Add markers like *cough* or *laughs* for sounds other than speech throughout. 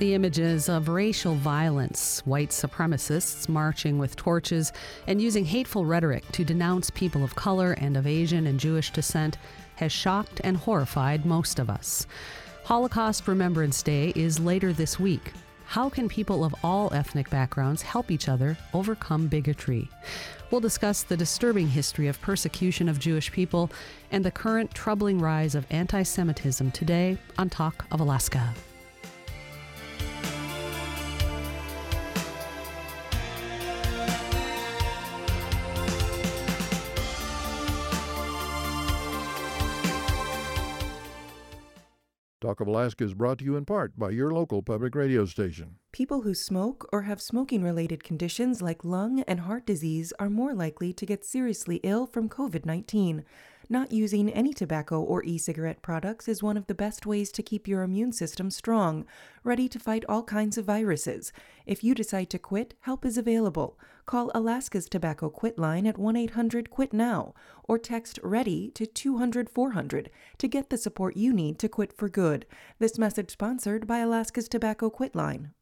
The images of racial violence, white supremacists marching with torches and using hateful rhetoric to denounce people of color and of Asian and Jewish descent has shocked and horrified most of us. Holocaust Remembrance Day is later this week. How can people of all ethnic backgrounds help each other overcome bigotry? We'll discuss the disturbing history of persecution of Jewish people and the current troubling rise of anti Semitism today on Talk of Alaska. Talk of Alaska is brought to you in part by your local public radio station. People who smoke or have smoking related conditions like lung and heart disease are more likely to get seriously ill from COVID 19. Not using any tobacco or e cigarette products is one of the best ways to keep your immune system strong, ready to fight all kinds of viruses. If you decide to quit, help is available. Call Alaska's Tobacco Quit line at 1 800 QUIT NOW or text READY to 200 400 to get the support you need to quit for good. This message sponsored by Alaska's Tobacco Quit line.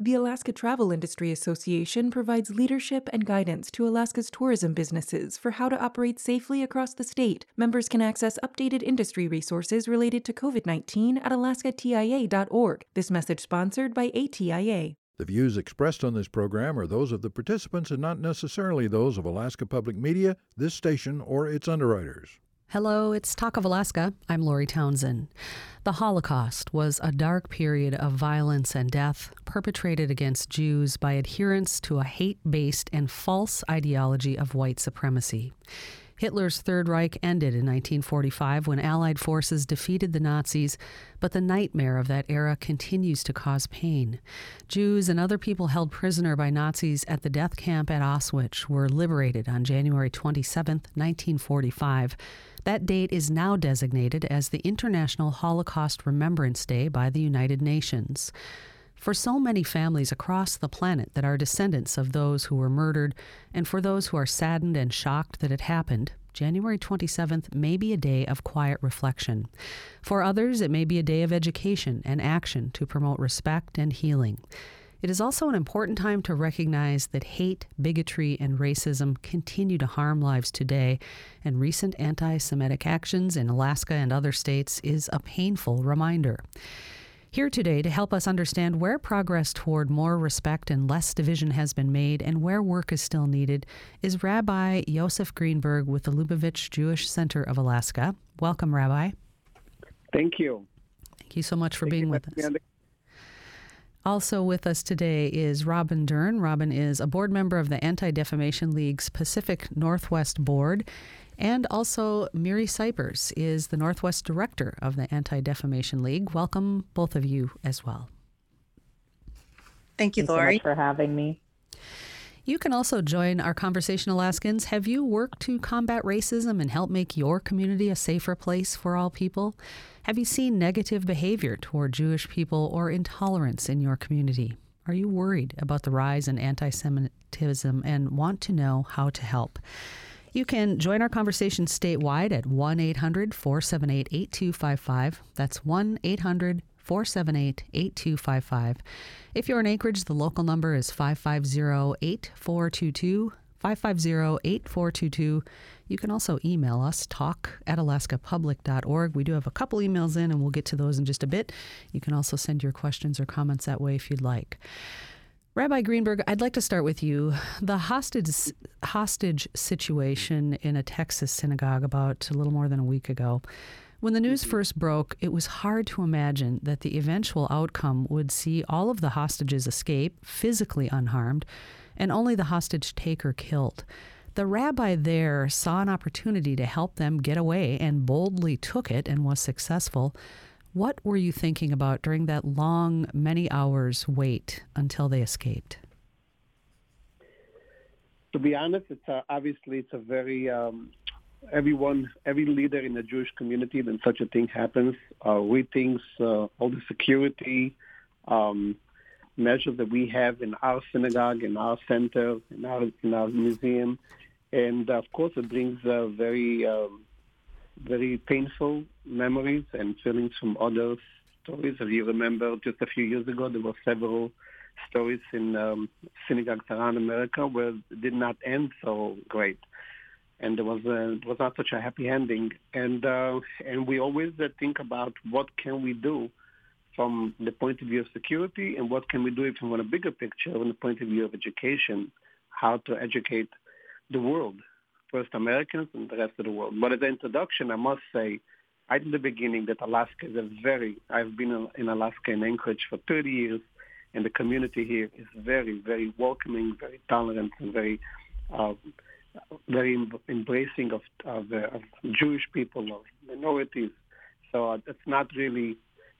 The Alaska Travel Industry Association provides leadership and guidance to Alaska's tourism businesses for how to operate safely across the state. Members can access updated industry resources related to COVID 19 at alaskatia.org. This message sponsored by ATIA. The views expressed on this program are those of the participants and not necessarily those of Alaska Public Media, this station, or its underwriters. Hello, it's Talk of Alaska. I'm Lori Townsend. The Holocaust was a dark period of violence and death perpetrated against Jews by adherents to a hate based and false ideology of white supremacy. Hitler's Third Reich ended in 1945 when Allied forces defeated the Nazis, but the nightmare of that era continues to cause pain. Jews and other people held prisoner by Nazis at the death camp at Auschwitz were liberated on January 27, 1945. That date is now designated as the International Holocaust Remembrance Day by the United Nations. For so many families across the planet that are descendants of those who were murdered, and for those who are saddened and shocked that it happened, January 27th may be a day of quiet reflection. For others, it may be a day of education and action to promote respect and healing. It is also an important time to recognize that hate, bigotry, and racism continue to harm lives today, and recent anti Semitic actions in Alaska and other states is a painful reminder. Here today to help us understand where progress toward more respect and less division has been made and where work is still needed is Rabbi Yosef Greenberg with the Lubavitch Jewish Center of Alaska. Welcome, Rabbi. Thank you. Thank you so much for Thank being with us. Being- Also with us today is Robin Dern. Robin is a board member of the Anti Defamation League's Pacific Northwest Board. And also, Miri Cypers is the Northwest Director of the Anti Defamation League. Welcome, both of you as well. Thank you, Thanks so Lori. much for having me. You can also join our conversation, Alaskans. Have you worked to combat racism and help make your community a safer place for all people? Have you seen negative behavior toward Jewish people or intolerance in your community? Are you worried about the rise in anti Semitism and want to know how to help? You can join our conversation statewide at 1 800 478 8255. That's 1 800 478 8255. If you're in Anchorage, the local number is 550 8422. 550 8422. You can also email us, talk at alaskapublic.org. We do have a couple emails in, and we'll get to those in just a bit. You can also send your questions or comments that way if you'd like. Rabbi Greenberg, I'd like to start with you. The hostage hostage situation in a Texas synagogue about a little more than a week ago. When the news first broke, it was hard to imagine that the eventual outcome would see all of the hostages escape, physically unharmed, and only the hostage taker killed. The rabbi there saw an opportunity to help them get away and boldly took it and was successful. What were you thinking about during that long, many hours wait until they escaped? To be honest, it's a, obviously it's a very um, everyone, every leader in the Jewish community when such a thing happens uh, rethinks uh, all the security um, measures that we have in our synagogue, in our center, in our in our museum, and of course it brings uh, very um, very painful memories and feelings from other stories. As you remember, just a few years ago, there were several stories in um, synagogues around America where it did not end so great. And there was it was not such a happy ending. And uh, and we always uh, think about what can we do from the point of view of security and what can we do even from a bigger picture from the point of view of education, how to educate the world, first Americans and the rest of the world. But as an introduction, I must say, right in the beginning, that Alaska is a very, I've been in Alaska in Anchorage for 30 years, and the community here is very, very welcoming, very tolerant, and very, uh, very embracing of, of, uh, of Jewish people, of minorities. So uh, it's not really,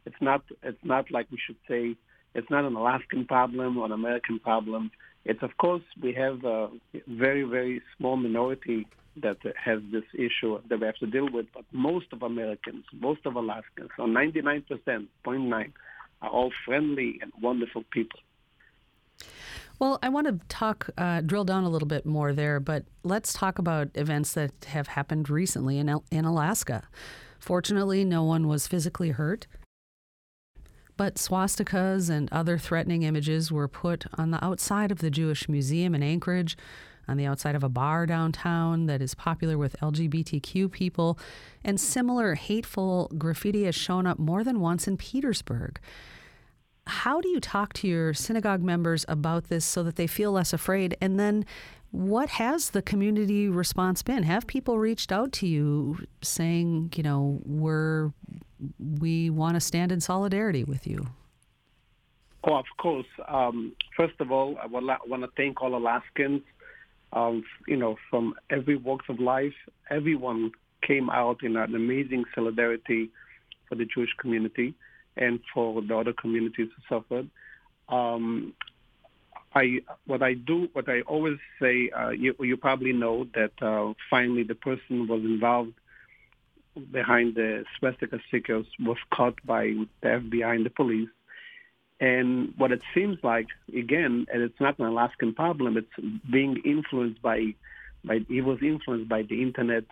it's not, it's not like we should say, it's not an Alaskan problem or an American problem. It's of course we have a very, very small minority that has this issue that we have to deal with, but most of Americans, most of Alaskans, so 99%, 0.9, are all friendly and wonderful people. Well, I want to talk, uh, drill down a little bit more there, but let's talk about events that have happened recently in, in Alaska. Fortunately, no one was physically hurt, but swastikas and other threatening images were put on the outside of the Jewish Museum in Anchorage, on the outside of a bar downtown that is popular with LGBTQ people, and similar hateful graffiti has shown up more than once in Petersburg. How do you talk to your synagogue members about this so that they feel less afraid? And then what has the community response been? Have people reached out to you saying, you know, we're we want to stand in solidarity with you? Oh, of course. Um, first of all, I want to thank all Alaskans of you know from every walks of life. Everyone came out in an amazing solidarity for the Jewish community and for the other communities who suffered. Um, I what I do, what I always say, uh, you, you probably know that uh, finally the person was involved behind the swastika stickers was caught by the FBI and the police. And what it seems like, again, and it's not an Alaskan problem, it's being influenced by, by he was influenced by the internet,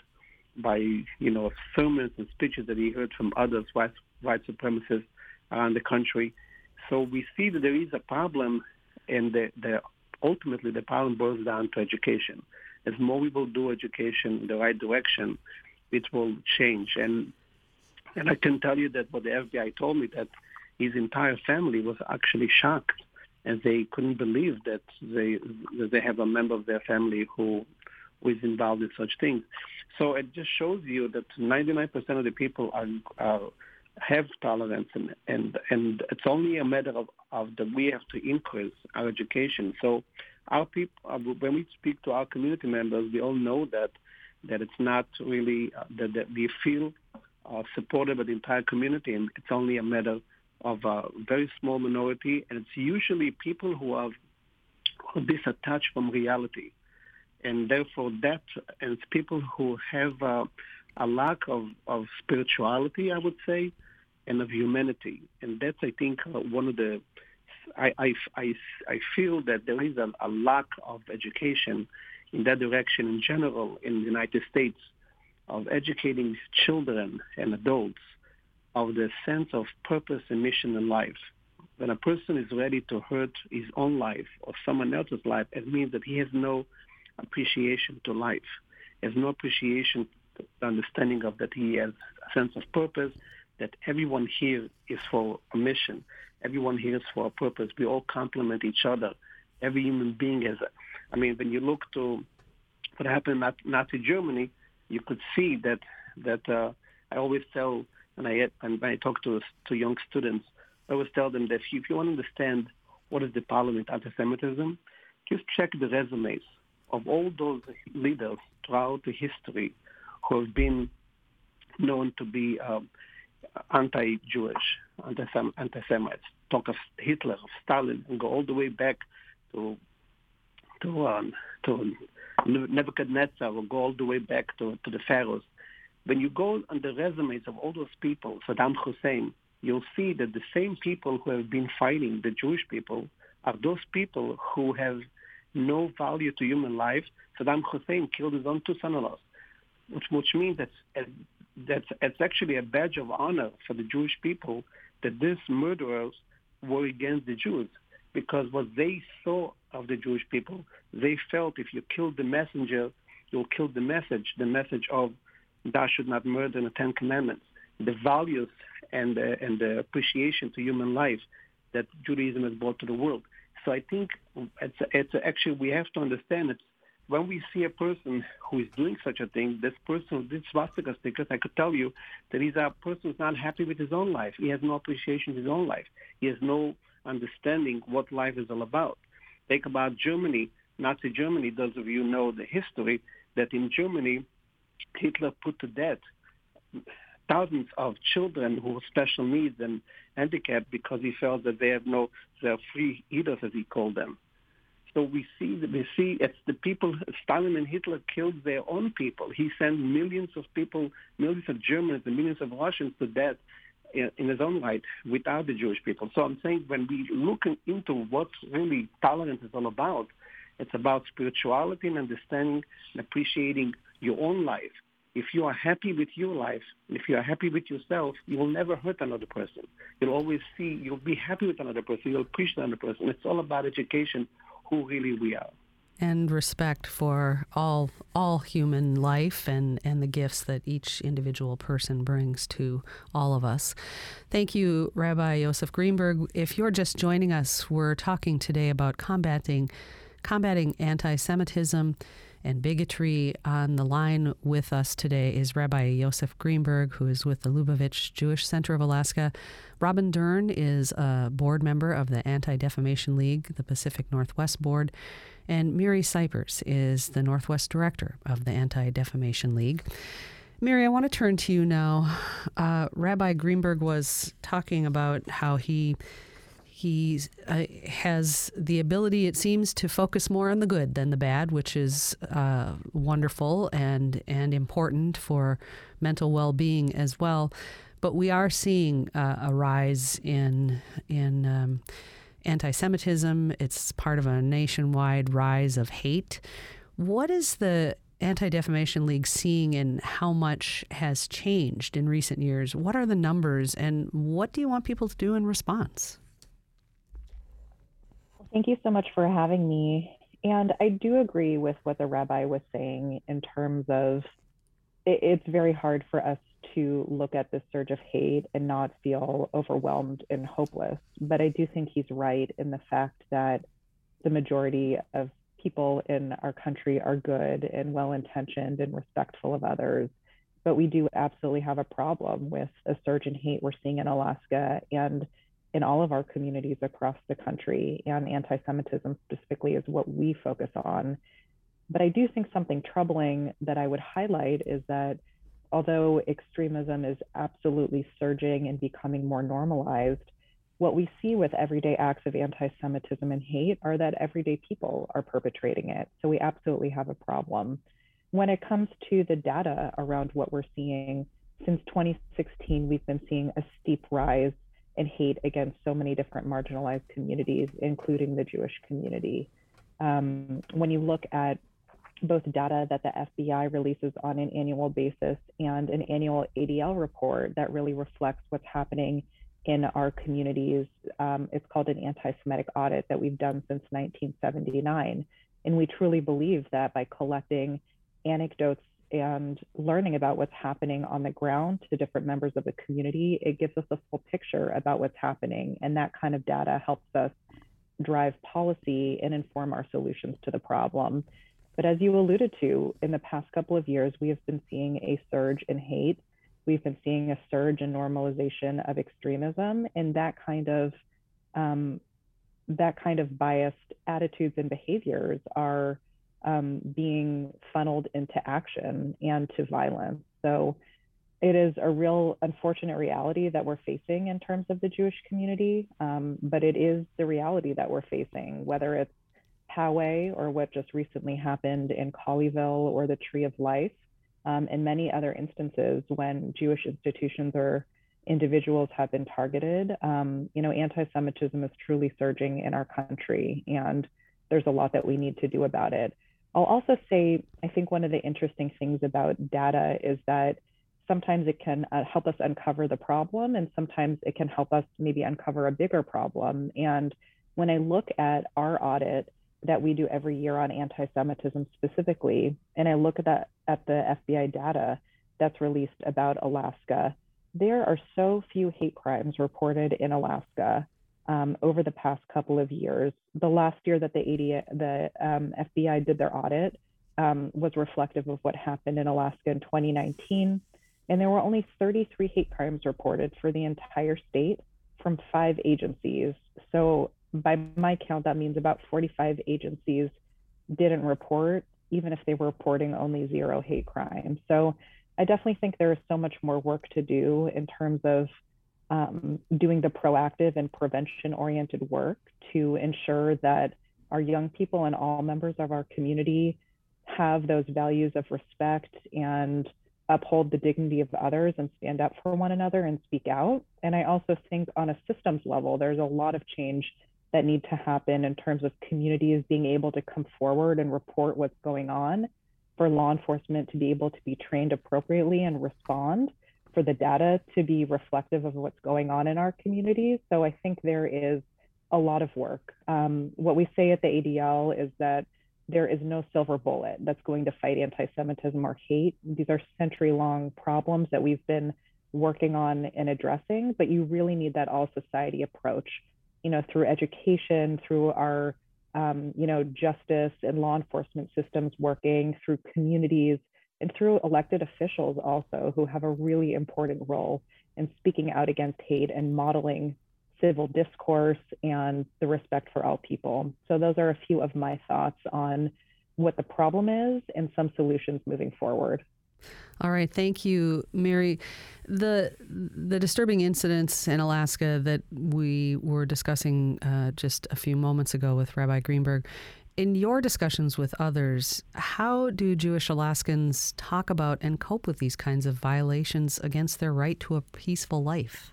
by, you know, sermons and speeches that he heard from others, white, white supremacists around the country. So we see that there is a problem, and the, the, ultimately the problem boils down to education. As more people do education in the right direction, it will change. And and I can tell you that what the FBI told me that his entire family was actually shocked and they couldn't believe that they that they have a member of their family who was involved in such things. So it just shows you that 99% of the people are, are have tolerance and, and and it's only a matter of, of that we have to increase our education. So our people, uh, when we speak to our community members, we all know that that it's not really uh, that, that we feel uh, supported by the entire community, and it's only a matter of a very small minority, and it's usually people who are, disattached from reality, and therefore that and it's people who have uh, a lack of, of spirituality, I would say, and of humanity, and that's I think uh, one of the I, I, I, I feel that there is a, a lack of education in that direction in general in the United States of educating children and adults of the sense of purpose and mission in life. When a person is ready to hurt his own life or someone else's life, it means that he has no appreciation to life, has no appreciation understanding of that he has a sense of purpose, that everyone here is for a mission. Everyone here is for a purpose. We all complement each other. Every human being has a, I mean, when you look to what happened in Nazi Germany, you could see that that uh, I always tell when I and I talk to to young students, I always tell them that if you want to understand what is the problem with anti-Semitism, just check the resumes of all those leaders throughout the history who have been known to be um, anti-Jewish, anti-Semites. Talk of Hitler, of Stalin, and go all the way back to to um, to Nebuchadnezzar or go all the way back to, to the pharaohs. When you go on the resumes of all those people, Saddam Hussein, you'll see that the same people who have been fighting the Jewish people are those people who have no value to human life. Saddam Hussein killed his own two son-in-laws, which, which means that that's it's actually a badge of honor for the Jewish people that these murderers were against the Jews because what they saw of the Jewish people, they felt if you killed the messenger, you'll kill the message, the message of thou should not murder the Ten Commandments, the values and the, and the appreciation to human life that Judaism has brought to the world. So I think it's, it's actually we have to understand it. When we see a person who is doing such a thing, this person did swastika stickers, I could tell you that he's a person who's not happy with his own life. He has no appreciation of his own life. He has no understanding what life is all about. Think about Germany, Nazi Germany. Those of you know the history that in Germany, Hitler put to death thousands of children who have special needs and handicapped because he felt that they have no, they're free eaters as he called them. So we see, that we see it's the people, Stalin and Hitler killed their own people. He sent millions of people, millions of Germans and millions of Russians to death in, in his own right without the Jewish people. So I'm saying when we look into what really tolerance is all about, it's about spirituality and understanding and appreciating your own life if you are happy with your life, if you are happy with yourself, you will never hurt another person. You'll always see, you'll be happy with another person. You'll appreciate another person. It's all about education, who really we are. And respect for all all human life and, and the gifts that each individual person brings to all of us. Thank you, Rabbi Yosef Greenberg. If you're just joining us, we're talking today about combating combating anti-Semitism and bigotry. On the line with us today is Rabbi Yosef Greenberg, who is with the Lubavitch Jewish Center of Alaska. Robin Dern is a board member of the Anti Defamation League, the Pacific Northwest Board. And Miri Cypers is the Northwest Director of the Anti Defamation League. Miri, I want to turn to you now. Uh, Rabbi Greenberg was talking about how he he uh, has the ability, it seems, to focus more on the good than the bad, which is uh, wonderful and and important for mental well-being as well. But we are seeing uh, a rise in in um, anti-Semitism. It's part of a nationwide rise of hate. What is the Anti Defamation League seeing and how much has changed in recent years? What are the numbers and what do you want people to do in response? Thank you so much for having me. And I do agree with what the rabbi was saying in terms of it, it's very hard for us to look at this surge of hate and not feel overwhelmed and hopeless. But I do think he's right in the fact that the majority of people in our country are good and well intentioned and respectful of others. But we do absolutely have a problem with a surge in hate we're seeing in Alaska. And in all of our communities across the country, and anti Semitism specifically is what we focus on. But I do think something troubling that I would highlight is that although extremism is absolutely surging and becoming more normalized, what we see with everyday acts of anti Semitism and hate are that everyday people are perpetrating it. So we absolutely have a problem. When it comes to the data around what we're seeing, since 2016, we've been seeing a steep rise and hate against so many different marginalized communities, including the Jewish community. Um, when you look at both data that the FBI releases on an annual basis and an annual ADL report that really reflects what's happening in our communities. Um, it's called an anti Semitic audit that we've done since 1979. And we truly believe that by collecting anecdotes and learning about what's happening on the ground to different members of the community, it gives us a full picture about what's happening. And that kind of data helps us drive policy and inform our solutions to the problem. But as you alluded to, in the past couple of years, we have been seeing a surge in hate. We've been seeing a surge in normalization of extremism, and that kind of um, that kind of biased attitudes and behaviors are um, being funneled into action and to violence. So it is a real unfortunate reality that we're facing in terms of the Jewish community, um, but it is the reality that we're facing, whether it's Poway or what just recently happened in Colleyville or the Tree of Life, um, and many other instances when Jewish institutions or individuals have been targeted. Um, you know, anti-Semitism is truly surging in our country, and there's a lot that we need to do about it. I'll also say, I think one of the interesting things about data is that sometimes it can uh, help us uncover the problem, and sometimes it can help us maybe uncover a bigger problem. And when I look at our audit that we do every year on anti-Semitism specifically, and I look at that at the FBI data that's released about Alaska, there are so few hate crimes reported in Alaska um, over the past couple of years. The last year that the, AD, the um, FBI did their audit um, was reflective of what happened in Alaska in 2019. And there were only 33 hate crimes reported for the entire state from five agencies. So, by my count, that means about 45 agencies didn't report, even if they were reporting only zero hate crimes. So, I definitely think there is so much more work to do in terms of um, doing the proactive and prevention oriented work to ensure that our young people and all members of our community have those values of respect and uphold the dignity of others and stand up for one another and speak out. And I also think on a systems level, there's a lot of change that need to happen in terms of communities being able to come forward and report what's going on for law enforcement to be able to be trained appropriately and respond for the data to be reflective of what's going on in our communities. So I think there is a lot of work. Um, what we say at the ADL is that there is no silver bullet that's going to fight anti-Semitism or hate. These are century-long problems that we've been working on and addressing, but you really need that all society approach, you know, through education, through our, um, you know, justice and law enforcement systems working, through communities, and through elected officials also who have a really important role in speaking out against hate and modeling civil discourse and the respect for all people. So those are a few of my thoughts on what the problem is and some solutions moving forward. All right, thank you, Mary. The the disturbing incidents in Alaska that we were discussing uh, just a few moments ago with Rabbi Greenberg in your discussions with others, how do Jewish Alaskans talk about and cope with these kinds of violations against their right to a peaceful life?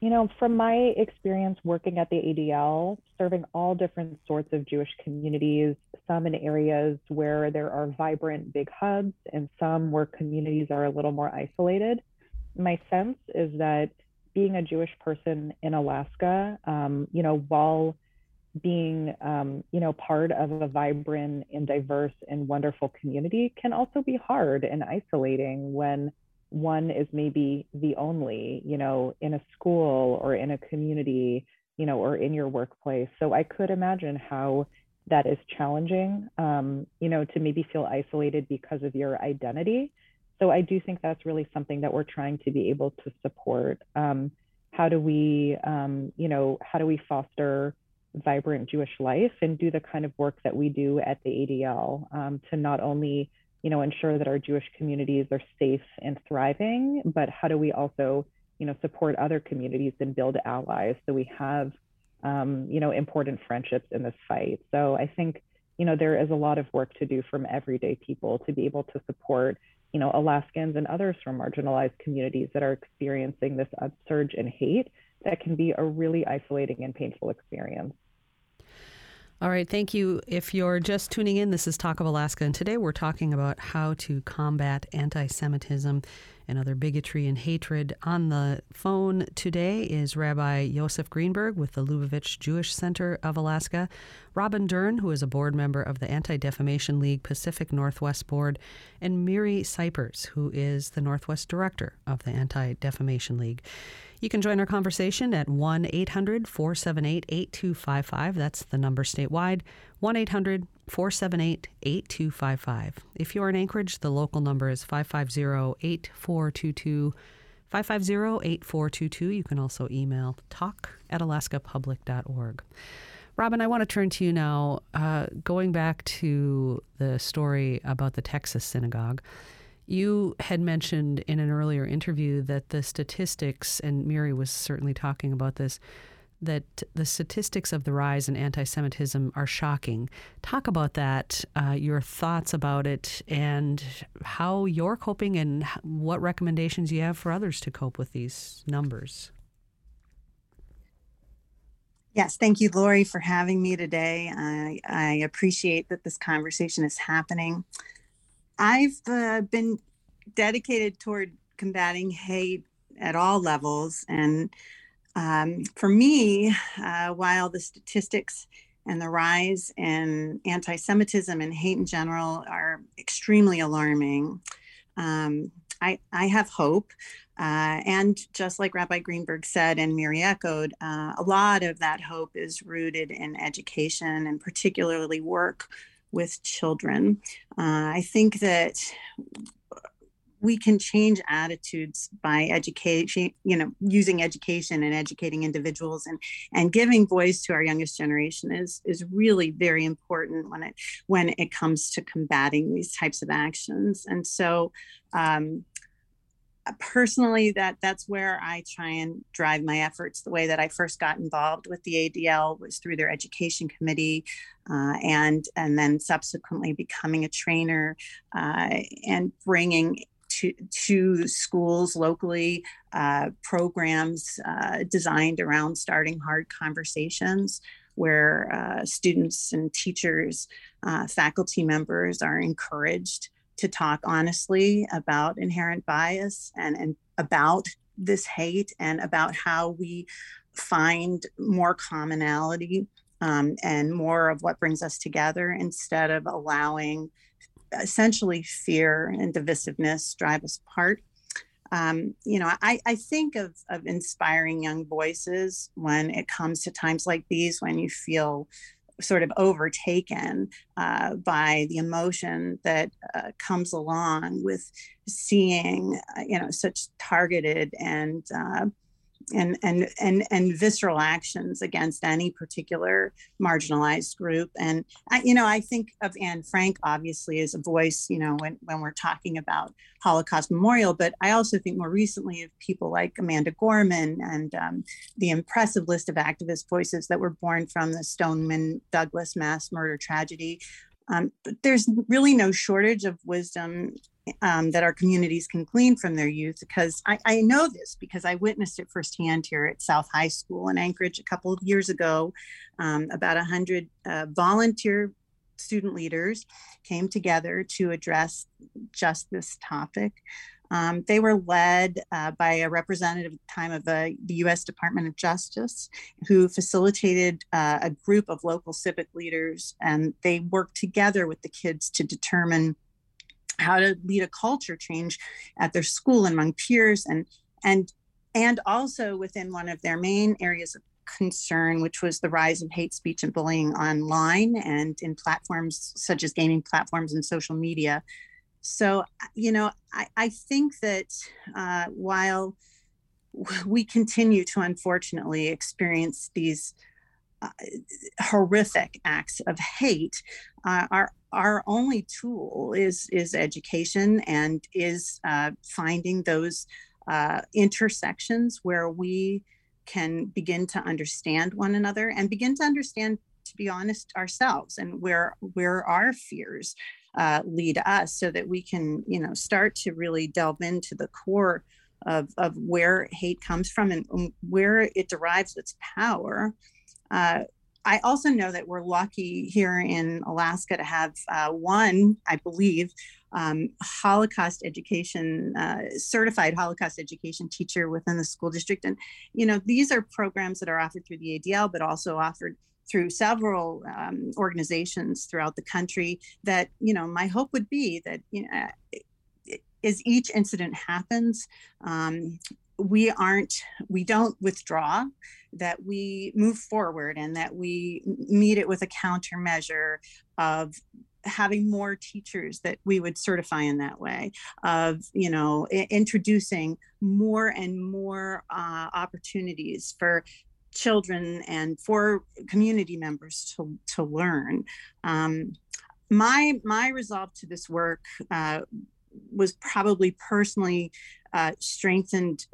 You know, from my experience working at the ADL, serving all different sorts of Jewish communities, some in areas where there are vibrant big hubs and some where communities are a little more isolated, my sense is that being a Jewish person in Alaska, um, you know, while being um, you know part of a vibrant and diverse and wonderful community can also be hard and isolating when one is maybe the only you know in a school or in a community you know or in your workplace. So i could imagine how that is challenging um, you know to maybe feel isolated because of your identity. So i do think that's really something that we're trying to be able to support. Um, how do we um, you know how do we foster vibrant Jewish life and do the kind of work that we do at the ADL um, to not only you know ensure that our Jewish communities are safe and thriving, but how do we also you know support other communities and build allies so we have um, you know important friendships in this fight. So I think you know there is a lot of work to do from everyday people to be able to support you know Alaskans and others from marginalized communities that are experiencing this upsurge in hate that can be a really isolating and painful experience. All right, thank you. If you're just tuning in, this is Talk of Alaska, and today we're talking about how to combat anti Semitism and other bigotry and hatred. On the phone today is Rabbi Yosef Greenberg with the Lubavitch Jewish Center of Alaska, Robin Dern, who is a board member of the Anti Defamation League Pacific Northwest Board, and Miri Cypers, who is the Northwest Director of the Anti Defamation League. You can join our conversation at 1 800 478 8255. That's the number statewide 1 800 478 8255. If you're in Anchorage, the local number is 550 8422. 550 8422. You can also email talk at alaskapublic.org. Robin, I want to turn to you now. Uh, going back to the story about the Texas synagogue, you had mentioned in an earlier interview that the statistics, and Miri was certainly talking about this, that the statistics of the rise in anti Semitism are shocking. Talk about that, uh, your thoughts about it, and how you're coping, and what recommendations you have for others to cope with these numbers. Yes, thank you, Lori, for having me today. I, I appreciate that this conversation is happening. I've uh, been dedicated toward combating hate at all levels. And um, for me, uh, while the statistics and the rise in anti Semitism and hate in general are extremely alarming, um, I, I have hope. Uh, and just like Rabbi Greenberg said and Miri echoed, uh, a lot of that hope is rooted in education and particularly work with children. Uh, I think that we can change attitudes by education you know using education and educating individuals and and giving voice to our youngest generation is is really very important when it when it comes to combating these types of actions and so um, personally that that's where i try and drive my efforts. The way that i first got involved with the adl was through their education committee uh, and and then subsequently becoming a trainer uh, and bringing to, to schools locally uh, programs uh, designed around starting hard conversations where uh, students and teachers, uh, faculty members are encouraged to talk honestly about inherent bias and, and about this hate and about how we find more commonality um, and more of what brings us together instead of allowing essentially fear and divisiveness drive us apart. Um, you know, I, I think of, of inspiring young voices when it comes to times like these, when you feel sort of overtaken uh, by the emotion that uh, comes along with seeing, uh, you know, such targeted and uh, and and and and visceral actions against any particular marginalized group. And I, you know i think of anne frank obviously as a voice you know when when we're talking about holocaust memorial but i also think more recently of people like amanda gorman and um, the impressive list of activist voices that were born from the stoneman douglas mass murder tragedy um, but there's really no shortage of wisdom um, that our communities can glean from their youth because I, I, know this because I witnessed it firsthand here at South High School in Anchorage a couple of years ago. Um, about 100 uh, volunteer student leaders came together to address just this topic. Um, they were led uh, by a representative at the time of the, the U.S. Department of Justice, who facilitated uh, a group of local civic leaders, and they worked together with the kids to determine how to lead a culture change at their school and among peers and and and also within one of their main areas of concern which was the rise of hate speech and bullying online and in platforms such as gaming platforms and social media so you know i, I think that uh, while *laughs* we continue to unfortunately experience these uh, horrific acts of hate uh, our our only tool is is education and is uh, finding those uh, intersections where we can begin to understand one another and begin to understand to be honest ourselves and where where our fears uh, lead us so that we can you know start to really delve into the core of, of where hate comes from and where it derives its power uh, I also know that we're lucky here in Alaska to have uh, one, I believe, um, Holocaust education, uh, certified Holocaust education teacher within the school district. And, you know, these are programs that are offered through the ADL, but also offered through several um, organizations throughout the country that, you know, my hope would be that, you know, as each incident happens, um, we aren't, we don't withdraw that we move forward and that we meet it with a countermeasure of having more teachers that we would certify in that way of you know I- introducing more and more uh, opportunities for children and for community members to, to learn. Um, my my resolve to this work uh, was probably personally uh, strengthened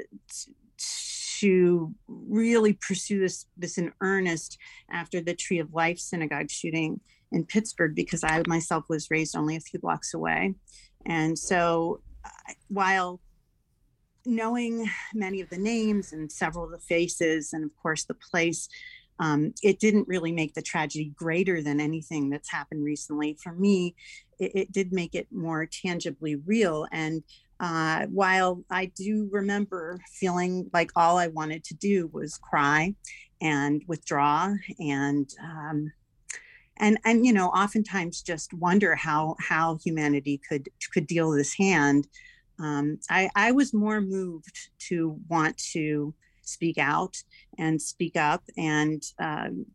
to really pursue this this in earnest after the Tree of Life synagogue shooting in Pittsburgh because I myself was raised only a few blocks away, and so while knowing many of the names and several of the faces and of course the place um, it didn't really make the tragedy greater than anything that's happened recently. For me it, it did make it more tangibly real. And uh, while I do remember feeling like all I wanted to do was cry and withdraw and um, and and you know oftentimes just wonder how how humanity could could deal this hand um, I, I was more moved to want to speak out and speak up and um,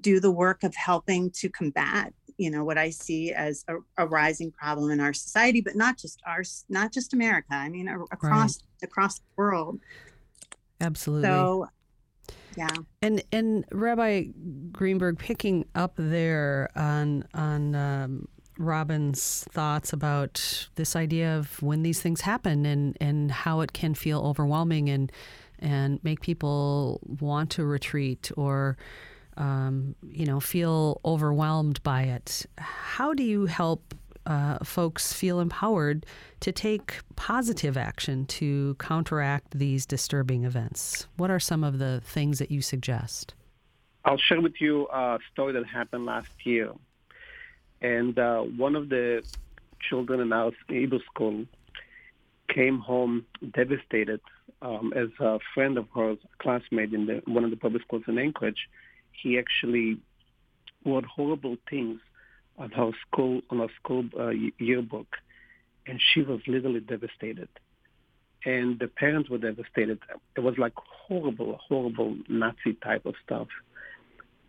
do the work of helping to combat you know what i see as a, a, rising problem in our society but not just ours not just america i mean across right. across the world. Absolutely. So yeah. And and rabbi greenberg picking up there on on um, Robin's thoughts about this idea of when these things happen and, and how it can feel overwhelming and and make people want to retreat or um, you know feel overwhelmed by it. How do you help uh, folks feel empowered to take positive action to counteract these disturbing events? What are some of the things that you suggest? I'll share with you a story that happened last year. And uh, one of the children in our school came home devastated um, as a friend of hers, a classmate in the, one of the public schools in Anchorage. He actually wrote horrible things on her school on her school uh, yearbook, and she was literally devastated. And the parents were devastated. It was like horrible, horrible Nazi type of stuff,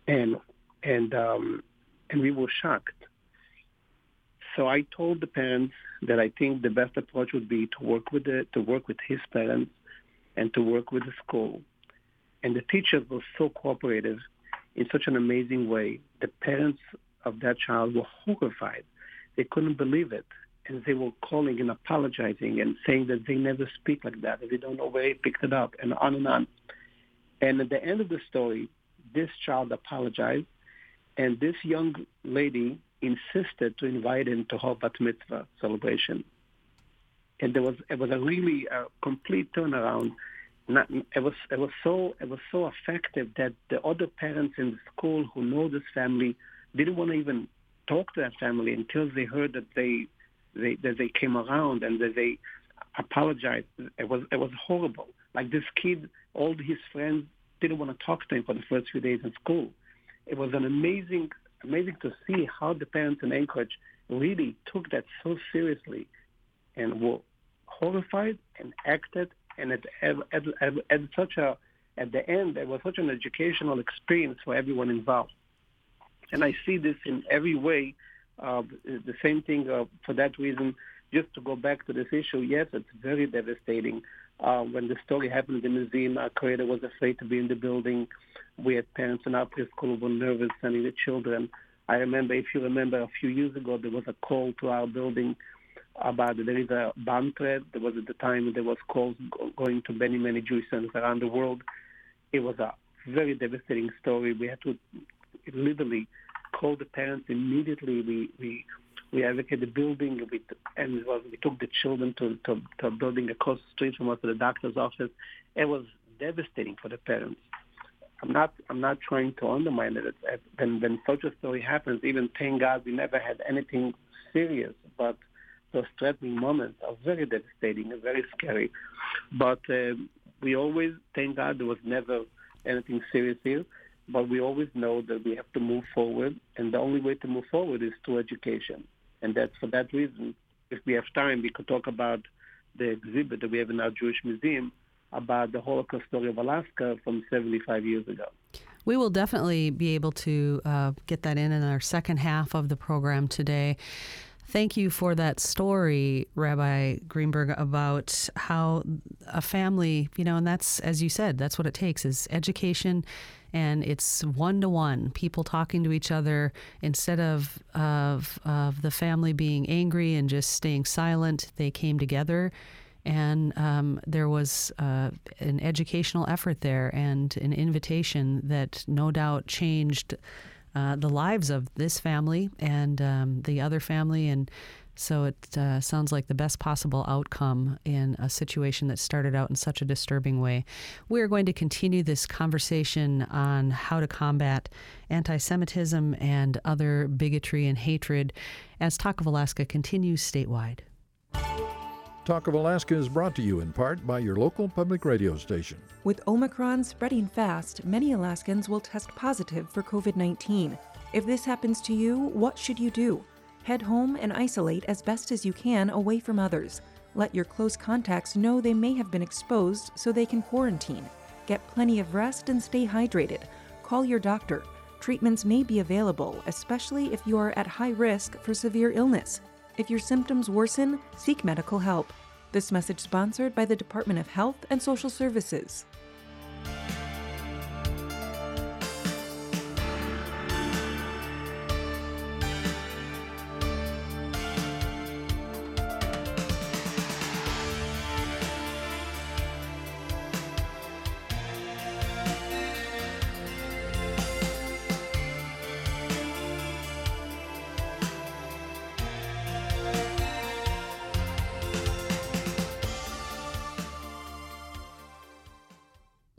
and and um, and we were shocked. So I told the parents that I think the best approach would be to work with the to work with his parents and to work with the school. And the teachers were so cooperative in such an amazing way. The parents of that child were horrified. They couldn't believe it. And they were calling and apologizing and saying that they never speak like that, that they don't know where he picked it up, and on and on. And at the end of the story, this child apologized, and this young lady insisted to invite him to her bat mitzvah celebration. And there was it was a really a complete turnaround. Not, it was it was so it was so effective that the other parents in the school who know this family didn't want to even talk to that family until they heard that they they that they came around and that they apologized. It was it was horrible. Like this kid, all his friends didn't want to talk to him for the first few days in school. It was an amazing amazing to see how the parents in Anchorage really took that so seriously and were horrified and acted and at, at, at, at such a at the end it was such an educational experience for everyone involved. And i see this in every way uh, the same thing uh, for that reason. Just to go back to this issue yes it's very devastating uh, when the story happened in the museum our creator was afraid to be in the building we had parents in our preschool who were nervous sending the children. I remember, if you remember, a few years ago, there was a call to our building about there is a bomb threat. There was at the time there was calls going to many, many Jewish centers around the world. It was a very devastating story. We had to literally call the parents immediately. We we we evacuated the building, and was, we took the children to, to, to a building across the street from us to the doctor's office. It was devastating for the parents. I'm not I'm not trying to undermine it. When when such a story happens, even thank God we never had anything serious, but those threatening moments are very devastating and very scary. But uh, we always thank God there was never anything serious here. But we always know that we have to move forward, and the only way to move forward is through education. And that's for that reason. If we have time, we could talk about the exhibit that we have in our Jewish Museum about the Holocaust story of Alaska from 75 years ago. We will definitely be able to uh, get that in in our second half of the program today. Thank you for that story, Rabbi Greenberg, about how a family, you know, and that's, as you said, that's what it takes is education and it's one to one, people talking to each other instead of, of, of the family being angry and just staying silent. They came together and um, there was uh, an educational effort there and an invitation that no doubt changed uh, the lives of this family and um, the other family. And so it uh, sounds like the best possible outcome in a situation that started out in such a disturbing way. We're going to continue this conversation on how to combat anti Semitism and other bigotry and hatred as Talk of Alaska continues statewide. Talk of Alaska is brought to you in part by your local public radio station. With Omicron spreading fast, many Alaskans will test positive for COVID 19. If this happens to you, what should you do? Head home and isolate as best as you can away from others. Let your close contacts know they may have been exposed so they can quarantine. Get plenty of rest and stay hydrated. Call your doctor. Treatments may be available, especially if you are at high risk for severe illness. If your symptoms worsen, seek medical help. This message sponsored by the Department of Health and Social Services.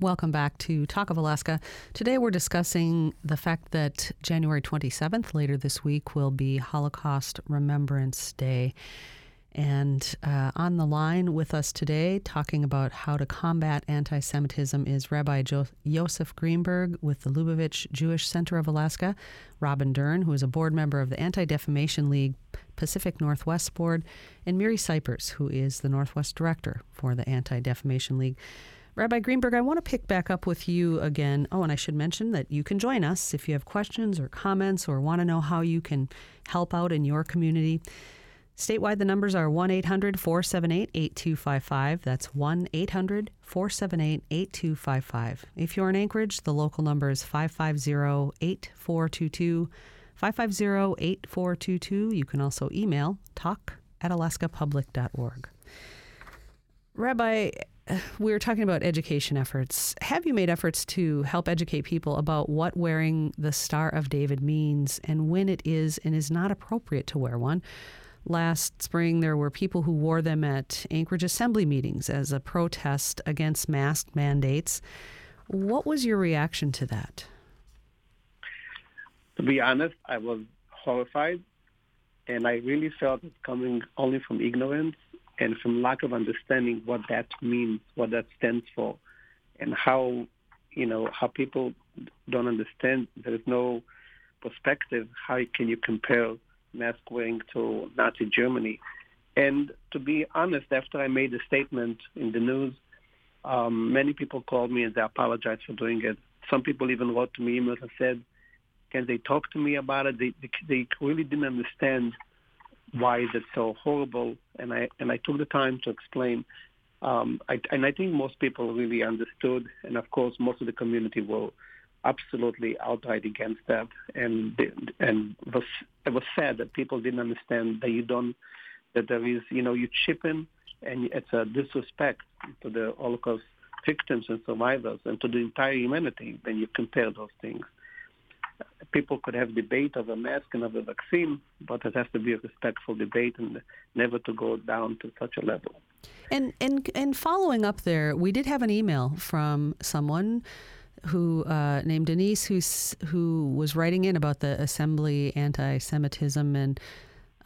Welcome back to Talk of Alaska. Today we're discussing the fact that January 27th, later this week, will be Holocaust Remembrance Day. And uh, on the line with us today, talking about how to combat anti Semitism, is Rabbi jo- Greenberg with the Lubavitch Jewish Center of Alaska, Robin Dern, who is a board member of the Anti Defamation League Pacific Northwest Board, and Miri Cypers, who is the Northwest Director for the Anti Defamation League. Rabbi Greenberg, I want to pick back up with you again. Oh, and I should mention that you can join us if you have questions or comments or want to know how you can help out in your community. Statewide, the numbers are 1 800 478 8255. That's 1 800 478 8255. If you're in Anchorage, the local number is 550 8422. 550 8422. You can also email talk at alaskapublic.org. Rabbi, we were talking about education efforts. Have you made efforts to help educate people about what wearing the Star of David means and when it is and is not appropriate to wear one? Last spring, there were people who wore them at Anchorage Assembly meetings as a protest against mask mandates. What was your reaction to that? To be honest, I was horrified, and I really felt it coming only from ignorance and from lack of understanding what that means, what that stands for, and how you know how people don't understand. There is no perspective. How can you compare mask wearing to Nazi Germany? And to be honest, after I made the statement in the news, um, many people called me and they apologized for doing it. Some people even wrote to me emails and said, "Can they talk to me about it?" They they, they really didn't understand why is it so horrible? And I and I took the time to explain. Um, I, and I think most people really understood, and of course, most of the community were absolutely outright against that. And and was it was sad that people didn't understand that you don't that there is you know you chip in, and it's a disrespect to the Holocaust victims and survivors and to the entire humanity when you compare those things people could have debate over mask and over vaccine, but it has to be a respectful debate and never to go down to such a level. And and and following up there, we did have an email from someone who uh, named Denise, who's who was writing in about the assembly anti-Semitism and.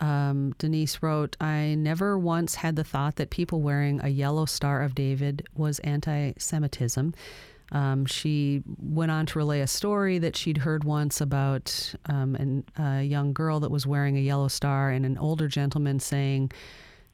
Um, Denise wrote, I never once had the thought that people wearing a yellow Star of David was anti Semitism. Um, she went on to relay a story that she'd heard once about um, an, a young girl that was wearing a yellow star and an older gentleman saying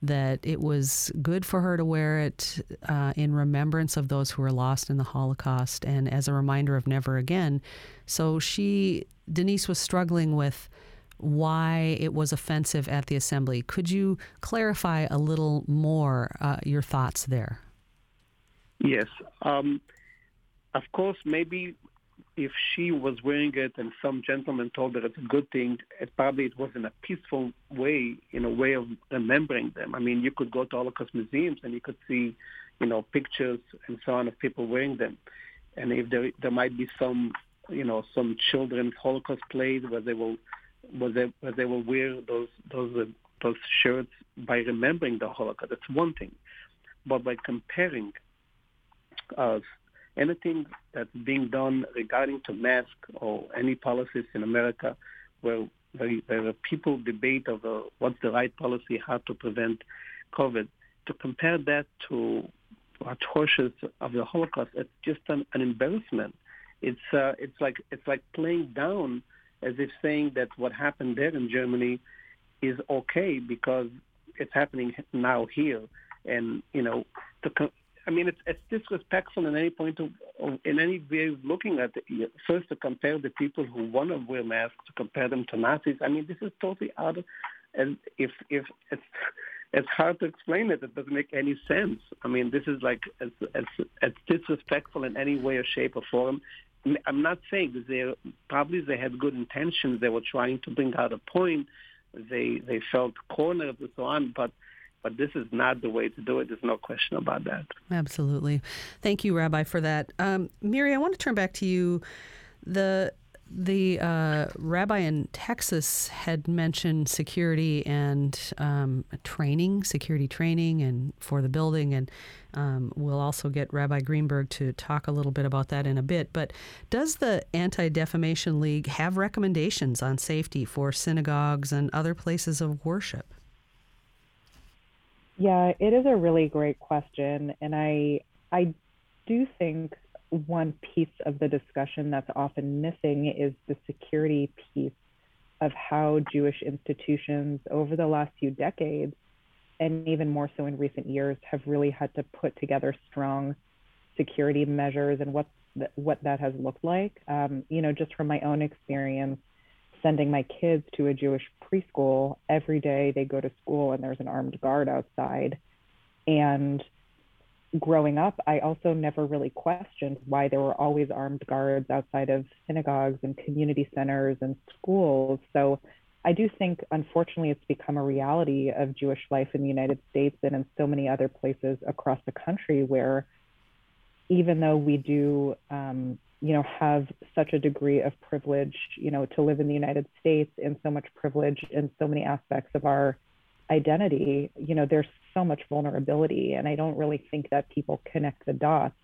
that it was good for her to wear it uh, in remembrance of those who were lost in the Holocaust and as a reminder of never again. So she, Denise, was struggling with why it was offensive at the assembly. Could you clarify a little more uh, your thoughts there? Yes. Um, of course, maybe if she was wearing it and some gentleman told her it's a good thing, it probably it was in a peaceful way, in a way of remembering them. I mean, you could go to Holocaust museums and you could see, you know, pictures and so on of people wearing them. And if there there might be some, you know, some children's Holocaust plays where they will, where they where they will wear those those uh, those shirts by remembering the Holocaust. That's one thing, but by comparing us anything that's being done regarding to mask or any policies in America where, there are people debate over what's the right policy, how to prevent COVID, to compare that to atrocious of the Holocaust, it's just an, an embarrassment. It's uh, it's like it's like playing down as if saying that what happened there in Germany is okay because it's happening now here, and you know, to, I mean, it's, it's disrespectful in any point of, in any way of looking at it. First, to compare the people who want to wear masks, to compare them to Nazis. I mean, this is totally out of, and if if it's it's hard to explain it. It doesn't make any sense. I mean, this is like it's, it's, it's disrespectful in any way or shape or form. I'm not saying they probably they had good intentions. They were trying to bring out a point. They they felt cornered and so on, but but this is not the way to do it. There's no question about that. Absolutely. Thank you, Rabbi, for that. Um, Miri, I want to turn back to you. The the uh, rabbi in Texas had mentioned security and um, training, security training, and for the building, and um, we'll also get Rabbi Greenberg to talk a little bit about that in a bit. But does the Anti Defamation League have recommendations on safety for synagogues and other places of worship? Yeah, it is a really great question, and I I do think one piece of the discussion that's often missing is the security piece of how Jewish institutions over the last few decades, and even more so in recent years, have really had to put together strong security measures and what th- what that has looked like. Um, you know, just from my own experience, sending my kids to a Jewish preschool every day, they go to school and there's an armed guard outside, and growing up, I also never really questioned why there were always armed guards outside of synagogues and community centers and schools. So I do think, unfortunately, it's become a reality of Jewish life in the United States and in so many other places across the country where even though we do, um, you know, have such a degree of privilege, you know, to live in the United States and so much privilege in so many aspects of our identity, you know, there's so much vulnerability. And I don't really think that people connect the dots.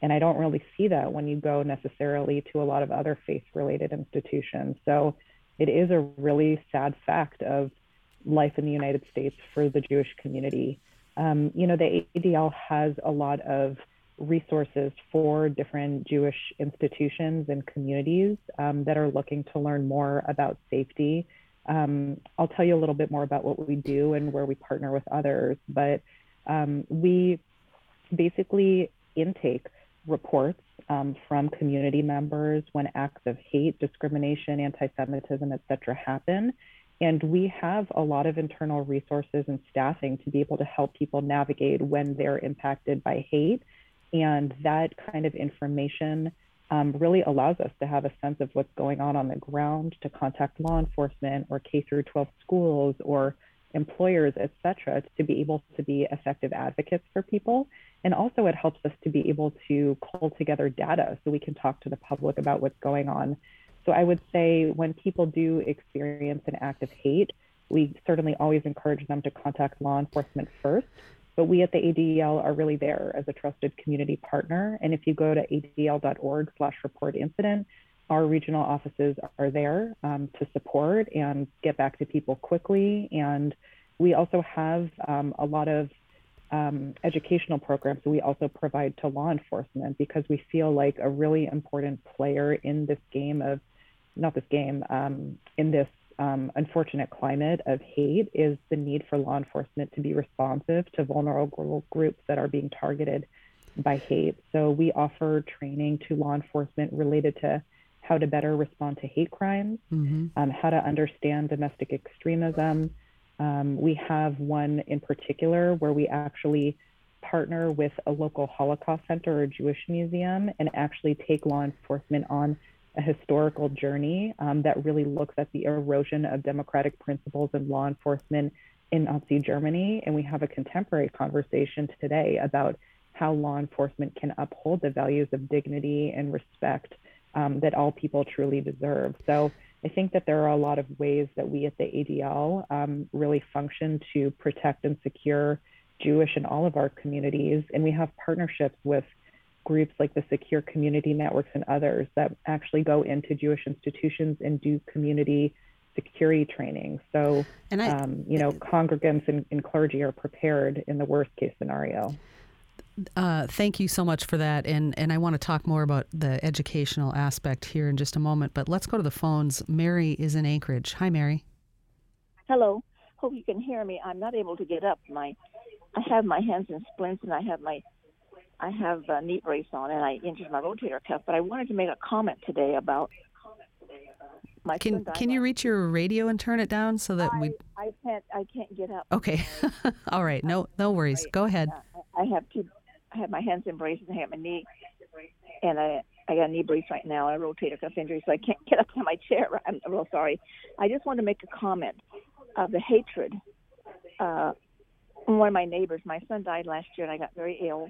And I don't really see that when you go necessarily to a lot of other faith related institutions. So it is a really sad fact of life in the United States for the Jewish community. Um, you know, the ADL has a lot of resources for different Jewish institutions and communities um, that are looking to learn more about safety um, I'll tell you a little bit more about what we do and where we partner with others. But um, we basically intake reports um, from community members when acts of hate, discrimination, anti-Semitism, et cetera, happen. And we have a lot of internal resources and staffing to be able to help people navigate when they're impacted by hate. And that kind of information um, really allows us to have a sense of what's going on on the ground, to contact law enforcement or K through 12 schools or employers, et cetera, to be able to be effective advocates for people. And also, it helps us to be able to pull together data so we can talk to the public about what's going on. So, I would say when people do experience an act of hate, we certainly always encourage them to contact law enforcement first but we at the ADL are really there as a trusted community partner. And if you go to adl.org slash report incident, our regional offices are there um, to support and get back to people quickly. And we also have um, a lot of um, educational programs that we also provide to law enforcement because we feel like a really important player in this game of, not this game, um, in this um, unfortunate climate of hate is the need for law enforcement to be responsive to vulnerable groups that are being targeted by hate. So we offer training to law enforcement related to how to better respond to hate crimes, mm-hmm. um, how to understand domestic extremism. Um, we have one in particular where we actually partner with a local Holocaust center or Jewish museum and actually take law enforcement on a historical journey um, that really looks at the erosion of democratic principles and law enforcement in Nazi Germany. And we have a contemporary conversation today about how law enforcement can uphold the values of dignity and respect um, that all people truly deserve. So I think that there are a lot of ways that we at the ADL um, really function to protect and secure Jewish and all of our communities. And we have partnerships with groups like the Secure Community Networks and others that actually go into Jewish institutions and do community security training. So, I, um, you know, congregants and, and, clergy are prepared in the worst case scenario. Uh, thank you so much for that, and and I want to talk more about the educational aspect here in just a moment. But let's go to the phones. Mary is in Anchorage. Hi, Mary. Hello. Hope you can hear me. I'm not able to get up. My I have my hands in splints, and I have my I have a knee brace on, and I injured my rotator cuff. But I wanted to make a comment today about my can can you reach your radio and turn it down so that I, we? I can't. I can't get up. Okay. *laughs* All right. No no worries. Go ahead. I have two. I have my hands in braces and I have my knee, and I I got a knee brace right now, a rotator cuff injury, so I can't *laughs* get up to my chair. *laughs* I'm real sorry. I just want to make a comment of the hatred. Uh, one of my neighbors, my son died last year, and I got very ill,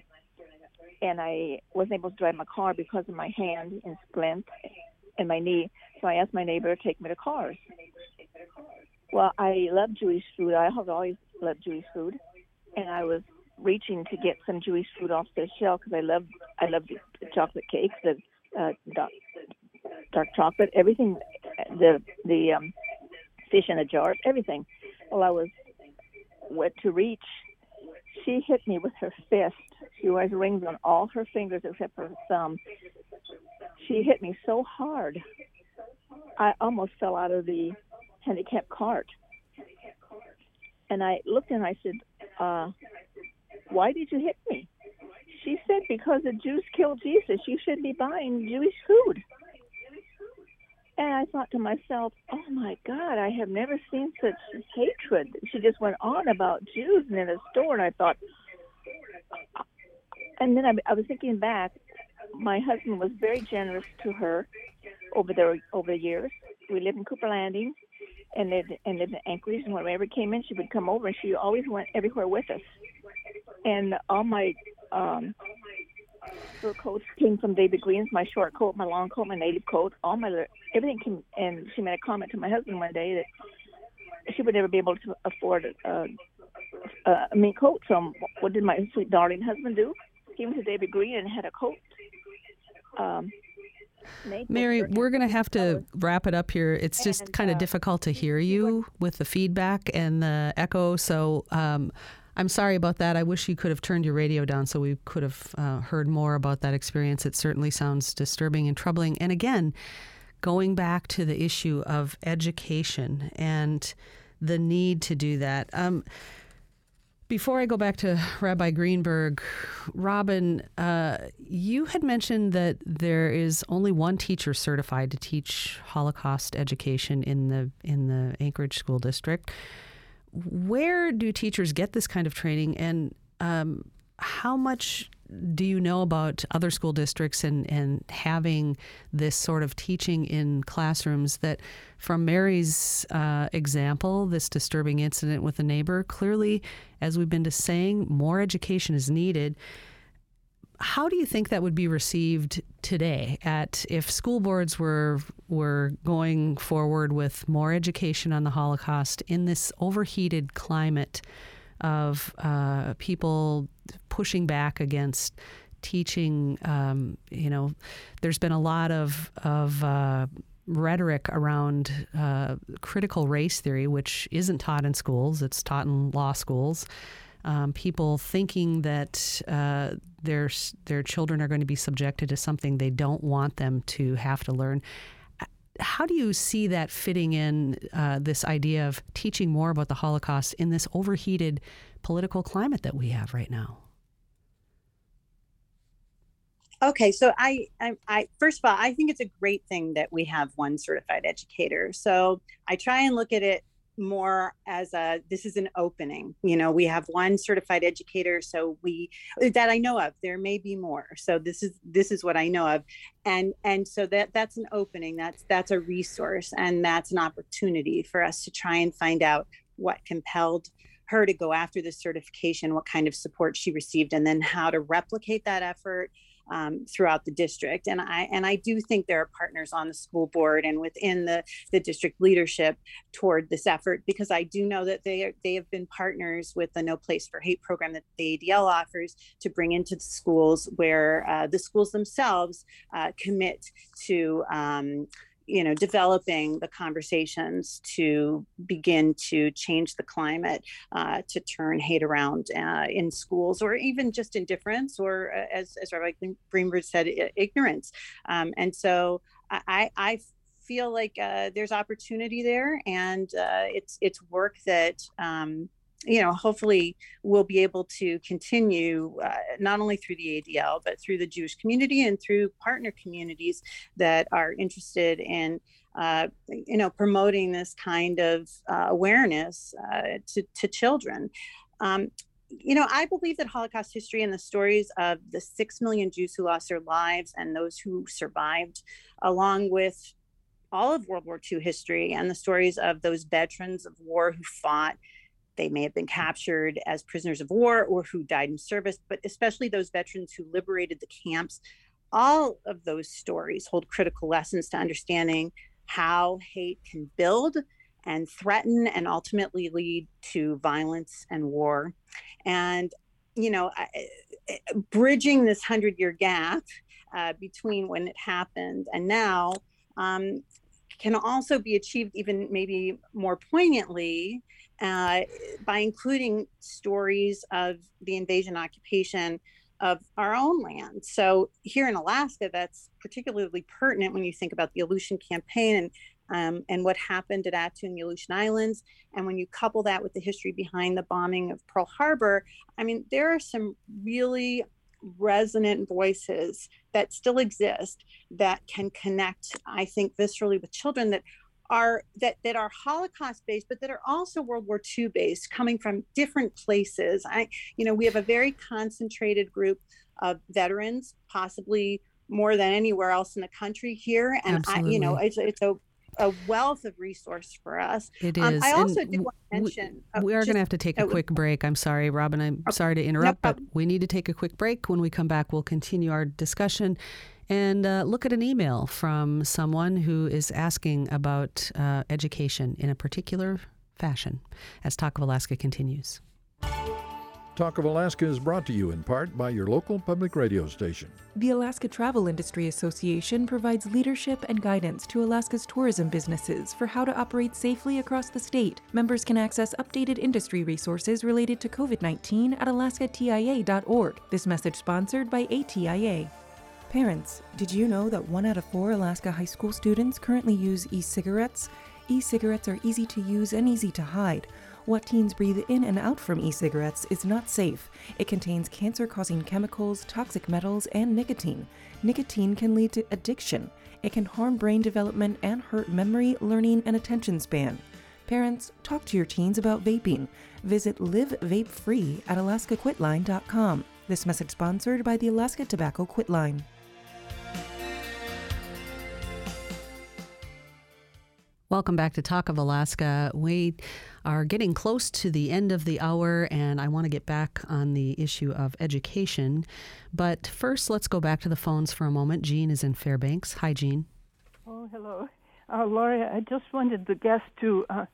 and I wasn't able to drive my car because of my hand and splint and my knee. So I asked my neighbor to take me to Carr's. Well, I love Jewish food. I have always loved Jewish food, and I was reaching to get some Jewish food off the shelf because I love I love the, chocolate cakes, the uh, dark, dark chocolate, everything, the the um, fish in a jar, everything. Well, I was went to reach. She hit me with her fist. She wears rings on all her fingers except her thumb. She hit me so hard, I almost fell out of the handicap cart. And I looked and I said, uh, why did you hit me? She said, because the Jews killed Jesus. You should be buying Jewish food. And I thought to myself, oh my God, I have never seen such hatred. She just went on about Jews and in a store, and I thought, and then I, I was thinking back. My husband was very generous to her over the over the years. We lived in Cooper Landing, and lived and lived in Anchorage. And whenever came in, she would come over, and she always went everywhere with us and all my um, fur coats came from David Green's. My short coat, my long coat, my native coat, all my everything came. And she made a comment to my husband one day that she would never be able to afford a, a, a mink coat. So what did my sweet darling husband do? To David Green and had a coat. Um, Mary, we're going to have to wrap it up here. It's just and, kind of uh, difficult to hear you with the feedback and the echo. So um, I'm sorry about that. I wish you could have turned your radio down so we could have uh, heard more about that experience. It certainly sounds disturbing and troubling. And again, going back to the issue of education and the need to do that. Um, before I go back to Rabbi Greenberg, Robin, uh, you had mentioned that there is only one teacher certified to teach Holocaust education in the in the Anchorage School District. Where do teachers get this kind of training? And um, how much do you know about other school districts and, and having this sort of teaching in classrooms that from mary's uh, example this disturbing incident with a neighbor clearly as we've been to saying more education is needed. How do you think that would be received today at if school boards were were going forward with more education on the Holocaust in this overheated climate of uh, people pushing back against teaching um, you know there's been a lot of of uh, rhetoric around uh, critical race theory which isn't taught in schools it's taught in law schools um, people thinking that uh, their their children are going to be subjected to something they don't want them to have to learn. How do you see that fitting in uh, this idea of teaching more about the Holocaust in this overheated political climate that we have right now? Okay, so I, I, I, first of all, I think it's a great thing that we have one certified educator. So I try and look at it more as a this is an opening you know we have one certified educator so we that i know of there may be more so this is this is what i know of and and so that that's an opening that's that's a resource and that's an opportunity for us to try and find out what compelled her to go after this certification what kind of support she received and then how to replicate that effort um, throughout the district. And I and I do think there are partners on the school board and within the the district leadership toward this effort because I do know that they are, they have been partners with the No Place for Hate program that the ADL offers to bring into the schools where uh, the schools themselves uh, commit to. Um, you know, developing the conversations to begin to change the climate, uh, to turn hate around uh, in schools, or even just indifference, or uh, as as Rabbi Greenberg said, ignorance. Um, and so I, I feel like uh, there's opportunity there, and uh, it's it's work that. Um, you know, hopefully we'll be able to continue uh, not only through the ADL, but through the Jewish community and through partner communities that are interested in, uh, you know, promoting this kind of uh, awareness uh, to, to children. Um, you know, I believe that Holocaust history and the stories of the six million Jews who lost their lives and those who survived, along with all of World War II history and the stories of those veterans of war who fought they may have been captured as prisoners of war or who died in service, but especially those veterans who liberated the camps. All of those stories hold critical lessons to understanding how hate can build and threaten and ultimately lead to violence and war. And, you know, bridging this 100 year gap uh, between when it happened and now um, can also be achieved even maybe more poignantly uh, by including stories of the invasion occupation of our own land. So here in Alaska, that's particularly pertinent when you think about the Aleutian campaign and um, and what happened at Attu and the Aleutian Islands. And when you couple that with the history behind the bombing of Pearl Harbor, I mean, there are some really resonant voices that still exist that can connect, I think, viscerally with children that are that that are Holocaust based, but that are also World War II based, coming from different places. I, you know, we have a very concentrated group of veterans, possibly more than anywhere else in the country here, and I, you know, it's, it's a a wealth of resource for us. It is. Um, I also and do want to mention. We, we are going to have to take a oh, quick break. I'm sorry, Robin. I'm okay. sorry to interrupt, no but we need to take a quick break. When we come back, we'll continue our discussion and uh, look at an email from someone who is asking about uh, education in a particular fashion as Talk of Alaska continues. Talk of Alaska is brought to you in part by your local public radio station. The Alaska Travel Industry Association provides leadership and guidance to Alaska's tourism businesses for how to operate safely across the state. Members can access updated industry resources related to COVID 19 at alaskatia.org. This message sponsored by ATIA. Parents, did you know that one out of four Alaska high school students currently use e cigarettes? E cigarettes are easy to use and easy to hide. What teens breathe in and out from e cigarettes is not safe. It contains cancer causing chemicals, toxic metals, and nicotine. Nicotine can lead to addiction. It can harm brain development and hurt memory, learning, and attention span. Parents, talk to your teens about vaping. Visit Live Vape Free at alaskaquitline.com. This message sponsored by the Alaska Tobacco Quitline. Welcome back to Talk of Alaska. We are getting close to the end of the hour, and I want to get back on the issue of education. But first, let's go back to the phones for a moment. Jean is in Fairbanks. Hi, Jean. Oh, hello. Uh, Lori, I just wanted the guest to uh,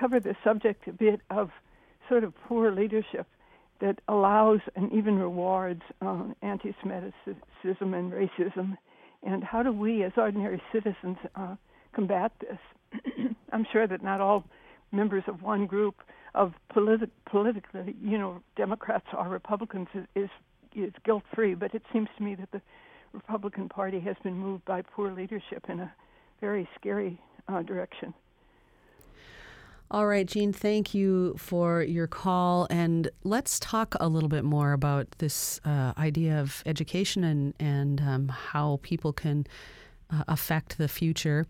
cover the subject a bit of sort of poor leadership that allows and even rewards uh, anti Semitism and racism. And how do we, as ordinary citizens, uh, combat this? *clears throat* I'm sure that not all members of one group of politi- politically, you know, Democrats or Republicans is is, is guilt free, but it seems to me that the Republican Party has been moved by poor leadership in a very scary uh, direction. All right, Jean, thank you for your call. And let's talk a little bit more about this uh, idea of education and, and um, how people can uh, affect the future.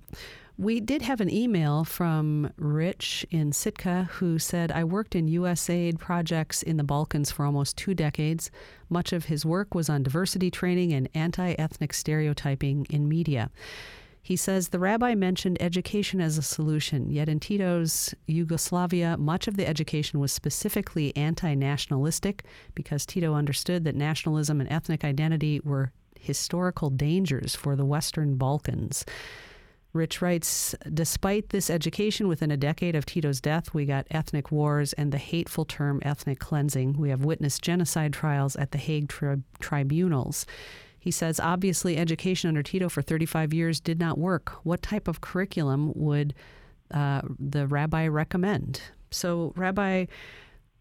We did have an email from Rich in Sitka who said, I worked in USAID projects in the Balkans for almost two decades. Much of his work was on diversity training and anti ethnic stereotyping in media. He says the rabbi mentioned education as a solution, yet in Tito's Yugoslavia, much of the education was specifically anti nationalistic because Tito understood that nationalism and ethnic identity were historical dangers for the Western Balkans. Rich writes Despite this education, within a decade of Tito's death, we got ethnic wars and the hateful term ethnic cleansing. We have witnessed genocide trials at the Hague tri- tribunals. He says obviously education under Tito for 35 years did not work. What type of curriculum would uh, the rabbi recommend? So, Rabbi,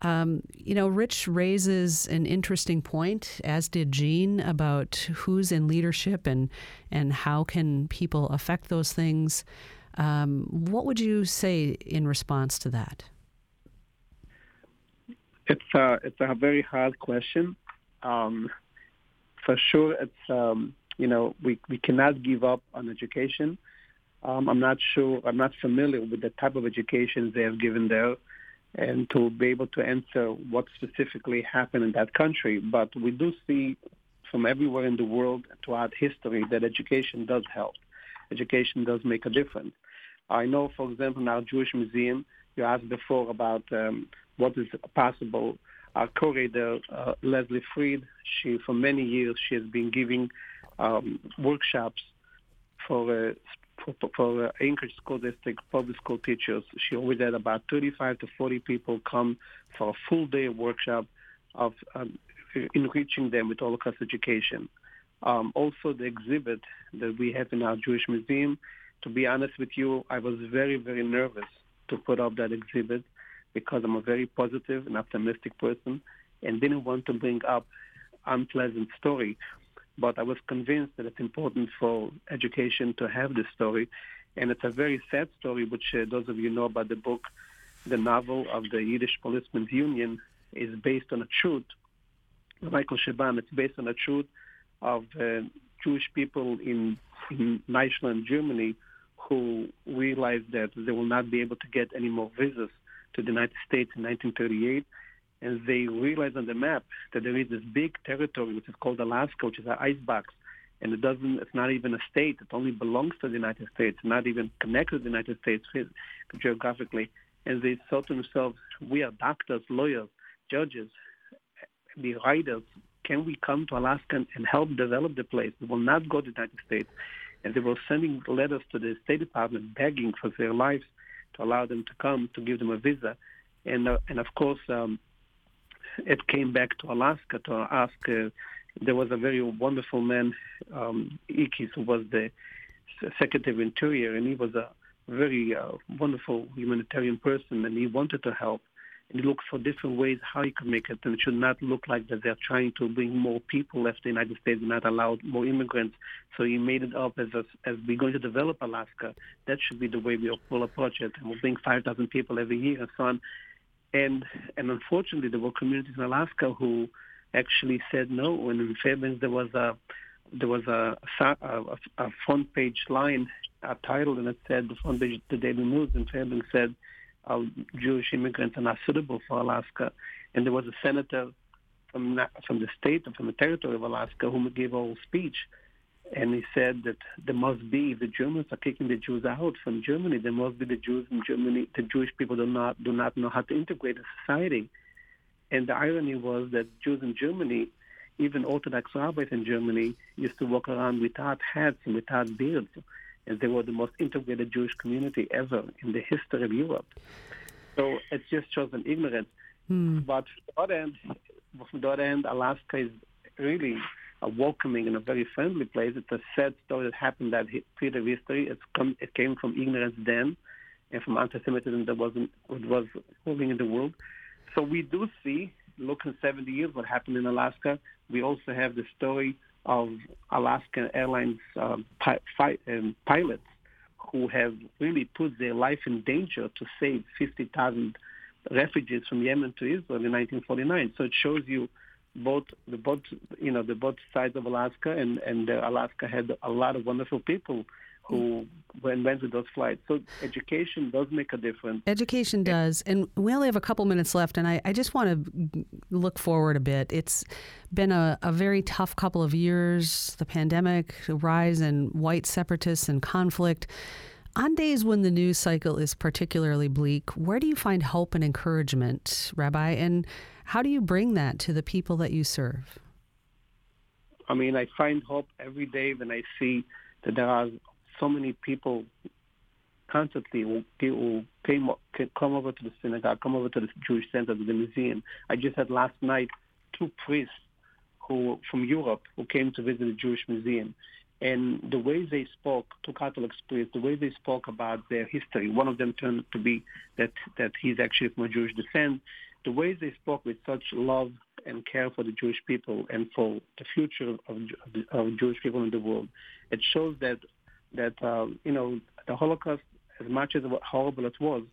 um, you know, Rich raises an interesting point, as did Jean, about who's in leadership and and how can people affect those things. Um, what would you say in response to that? It's a it's a very hard question. Um, for sure, it's um, you know we we cannot give up on education. Um, I'm not sure. I'm not familiar with the type of education they have given there and to be able to answer what specifically happened in that country. But we do see from everywhere in the world throughout history that education does help. Education does make a difference. I know, for example, in our Jewish museum, you asked before about um, what is possible. Our curator, uh, Leslie Freed, she for many years she has been giving um, workshops for uh, for, for uh, Anchorage School District public school teachers. She always had about 35 to 40 people come for a full day workshop of um, enriching them with Holocaust education. Um, also, the exhibit that we have in our Jewish Museum, to be honest with you, I was very, very nervous to put up that exhibit because I'm a very positive and optimistic person and didn't want to bring up unpleasant story but I was convinced that it's important for education to have this story. And it's a very sad story, which uh, those of you know about the book, the novel of the Yiddish Policemen's Union, is based on a truth. Michael Chabon, it's based on a truth of uh, Jewish people in, in Germany, who realized that they will not be able to get any more visas to the United States in 1938 and they realized on the map that there is this big territory which is called Alaska, which is an icebox, and it doesn't. It's not even a state. It only belongs to the United States, not even connected to the United States geographically. And they thought to themselves, "We are doctors, lawyers, judges, the writers. Can we come to Alaska and help develop the place? We will not go to the United States." And they were sending letters to the State Department begging for their lives to allow them to come to give them a visa. And uh, and of course. Um, it came back to Alaska to ask. Uh, there was a very wonderful man, um, Ickes, who was the Secretary of Interior, and he was a very uh, wonderful humanitarian person, and he wanted to help. And he looked for different ways how he could make it, and it should not look like that they're trying to bring more people left the United States and not allow more immigrants. So he made it up as a, as we're going to develop Alaska. That should be the way we will approach it, and we'll bring 5,000 people every year and so on. And and unfortunately, there were communities in Alaska who actually said no. And in Fairbanks, there was a there was a, a, a front page line, a title, and it said the front page the Daily News in Fairbanks said uh, Jewish immigrants are not suitable for Alaska. And there was a senator from from the state and from the territory of Alaska who gave a whole speech and he said that there must be the Germans are kicking the Jews out from Germany. There must be the Jews in Germany. The Jewish people do not do not know how to integrate a society. And the irony was that Jews in Germany, even Orthodox rabbis in Germany, used to walk around without hats and without beards, and they were the most integrated Jewish community ever in the history of Europe. So it just shows an ignorance. Hmm. But from the other end, from the other end, Alaska is really a welcoming and a very friendly place. It's a sad story that happened that period of history. It's come, it came from ignorance then and from anti-Semitism that wasn't was ruling in the world. So we do see, look in 70 years, what happened in Alaska. We also have the story of Alaska Airlines um, pi- fi- um, pilots who have really put their life in danger to save 50,000 refugees from Yemen to Israel in 1949. So it shows you both the both you know the both sides of Alaska and and Alaska had a lot of wonderful people who went, went with those flights. So education does make a difference. Education does. And we only have a couple minutes left, and I, I just want to look forward a bit. It's been a, a very tough couple of years the pandemic, the rise in white separatists and conflict. On days when the news cycle is particularly bleak, where do you find hope and encouragement, Rabbi? And how do you bring that to the people that you serve? I mean, I find hope every day when I see that there are so many people constantly who, came, come over to the synagogue, come over to the Jewish Center, to the museum. I just had last night two priests who from Europe who came to visit the Jewish Museum, and the way they spoke to Catholic priests, the way they spoke about their history. One of them turned to be that that he's actually from a Jewish descent. The way they spoke with such love and care for the Jewish people and for the future of, of, Jewish people in the world, it shows that that uh, you know the Holocaust, as much as horrible it was,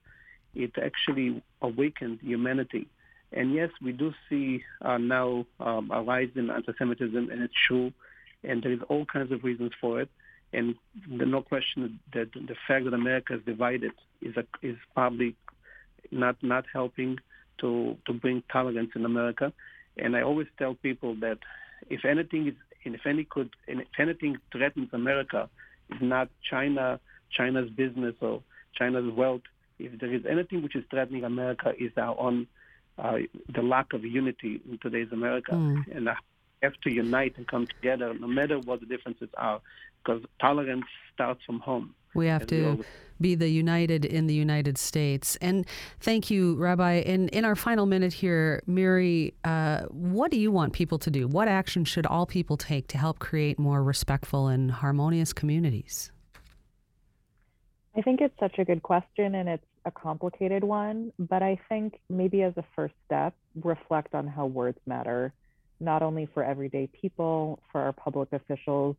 it actually awakened humanity. And yes, we do see uh, now um, a rise in anti-Semitism, and it's true and there is all kinds of reasons for it. And there's no question that the fact that America is divided is a, is probably not not helping to to bring tolerance in America. And I always tell people that if anything is if any could if anything threatens America, is not China China's business or China's wealth. If there is anything which is threatening America, is our own uh, the lack of unity in today's America. Mm. And have to unite and come together, no matter what the differences are, because tolerance starts from home. We have to be the united in the United States. And thank you, Rabbi. In in our final minute here, Miri, uh, what do you want people to do? What action should all people take to help create more respectful and harmonious communities? I think it's such a good question, and it's a complicated one. But I think maybe as a first step, reflect on how words matter not only for everyday people, for our public officials.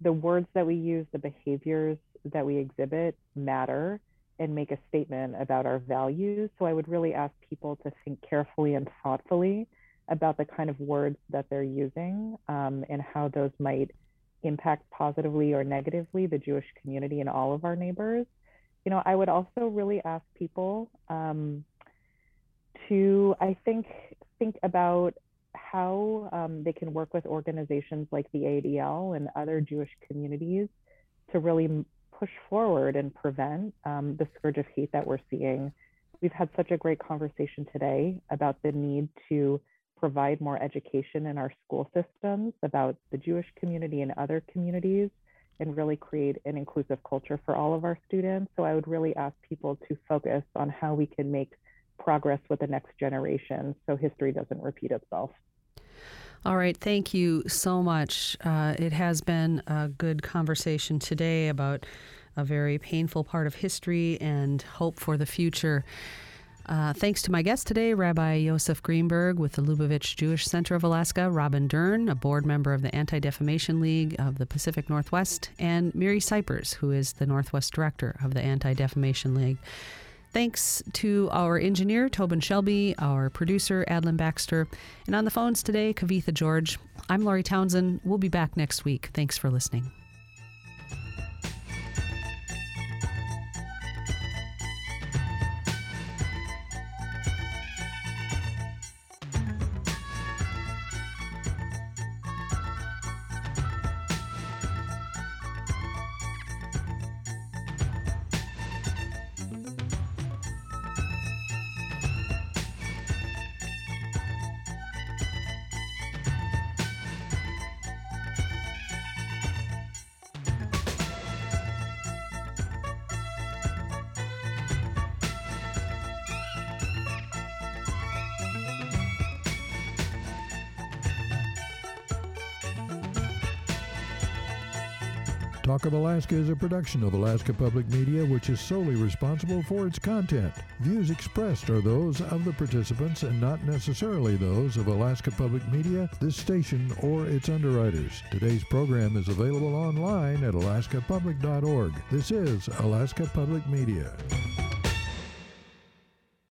The words that we use, the behaviors that we exhibit matter and make a statement about our values. So I would really ask people to think carefully and thoughtfully about the kind of words that they're using um, and how those might impact positively or negatively the Jewish community and all of our neighbors. You know, I would also really ask people um, to, I think, think about how um, they can work with organizations like the ADL and other Jewish communities to really push forward and prevent um, the scourge of hate that we're seeing. We've had such a great conversation today about the need to provide more education in our school systems about the Jewish community and other communities and really create an inclusive culture for all of our students. So I would really ask people to focus on how we can make progress with the next generation so history doesn't repeat itself. All right, thank you so much. Uh, it has been a good conversation today about a very painful part of history and hope for the future. Uh, thanks to my guest today, Rabbi Yosef Greenberg with the Lubavitch Jewish Center of Alaska, Robin Dern, a board member of the Anti Defamation League of the Pacific Northwest, and Miri Cypers, who is the Northwest Director of the Anti Defamation League. Thanks to our engineer, Tobin Shelby, our producer, Adelyn Baxter, and on the phones today, Kavitha George. I'm Lori Townsend. We'll be back next week. Thanks for listening. Talk of Alaska is a production of Alaska Public Media, which is solely responsible for its content. Views expressed are those of the participants and not necessarily those of Alaska Public Media, this station, or its underwriters. Today's program is available online at alaskapublic.org. This is Alaska Public Media.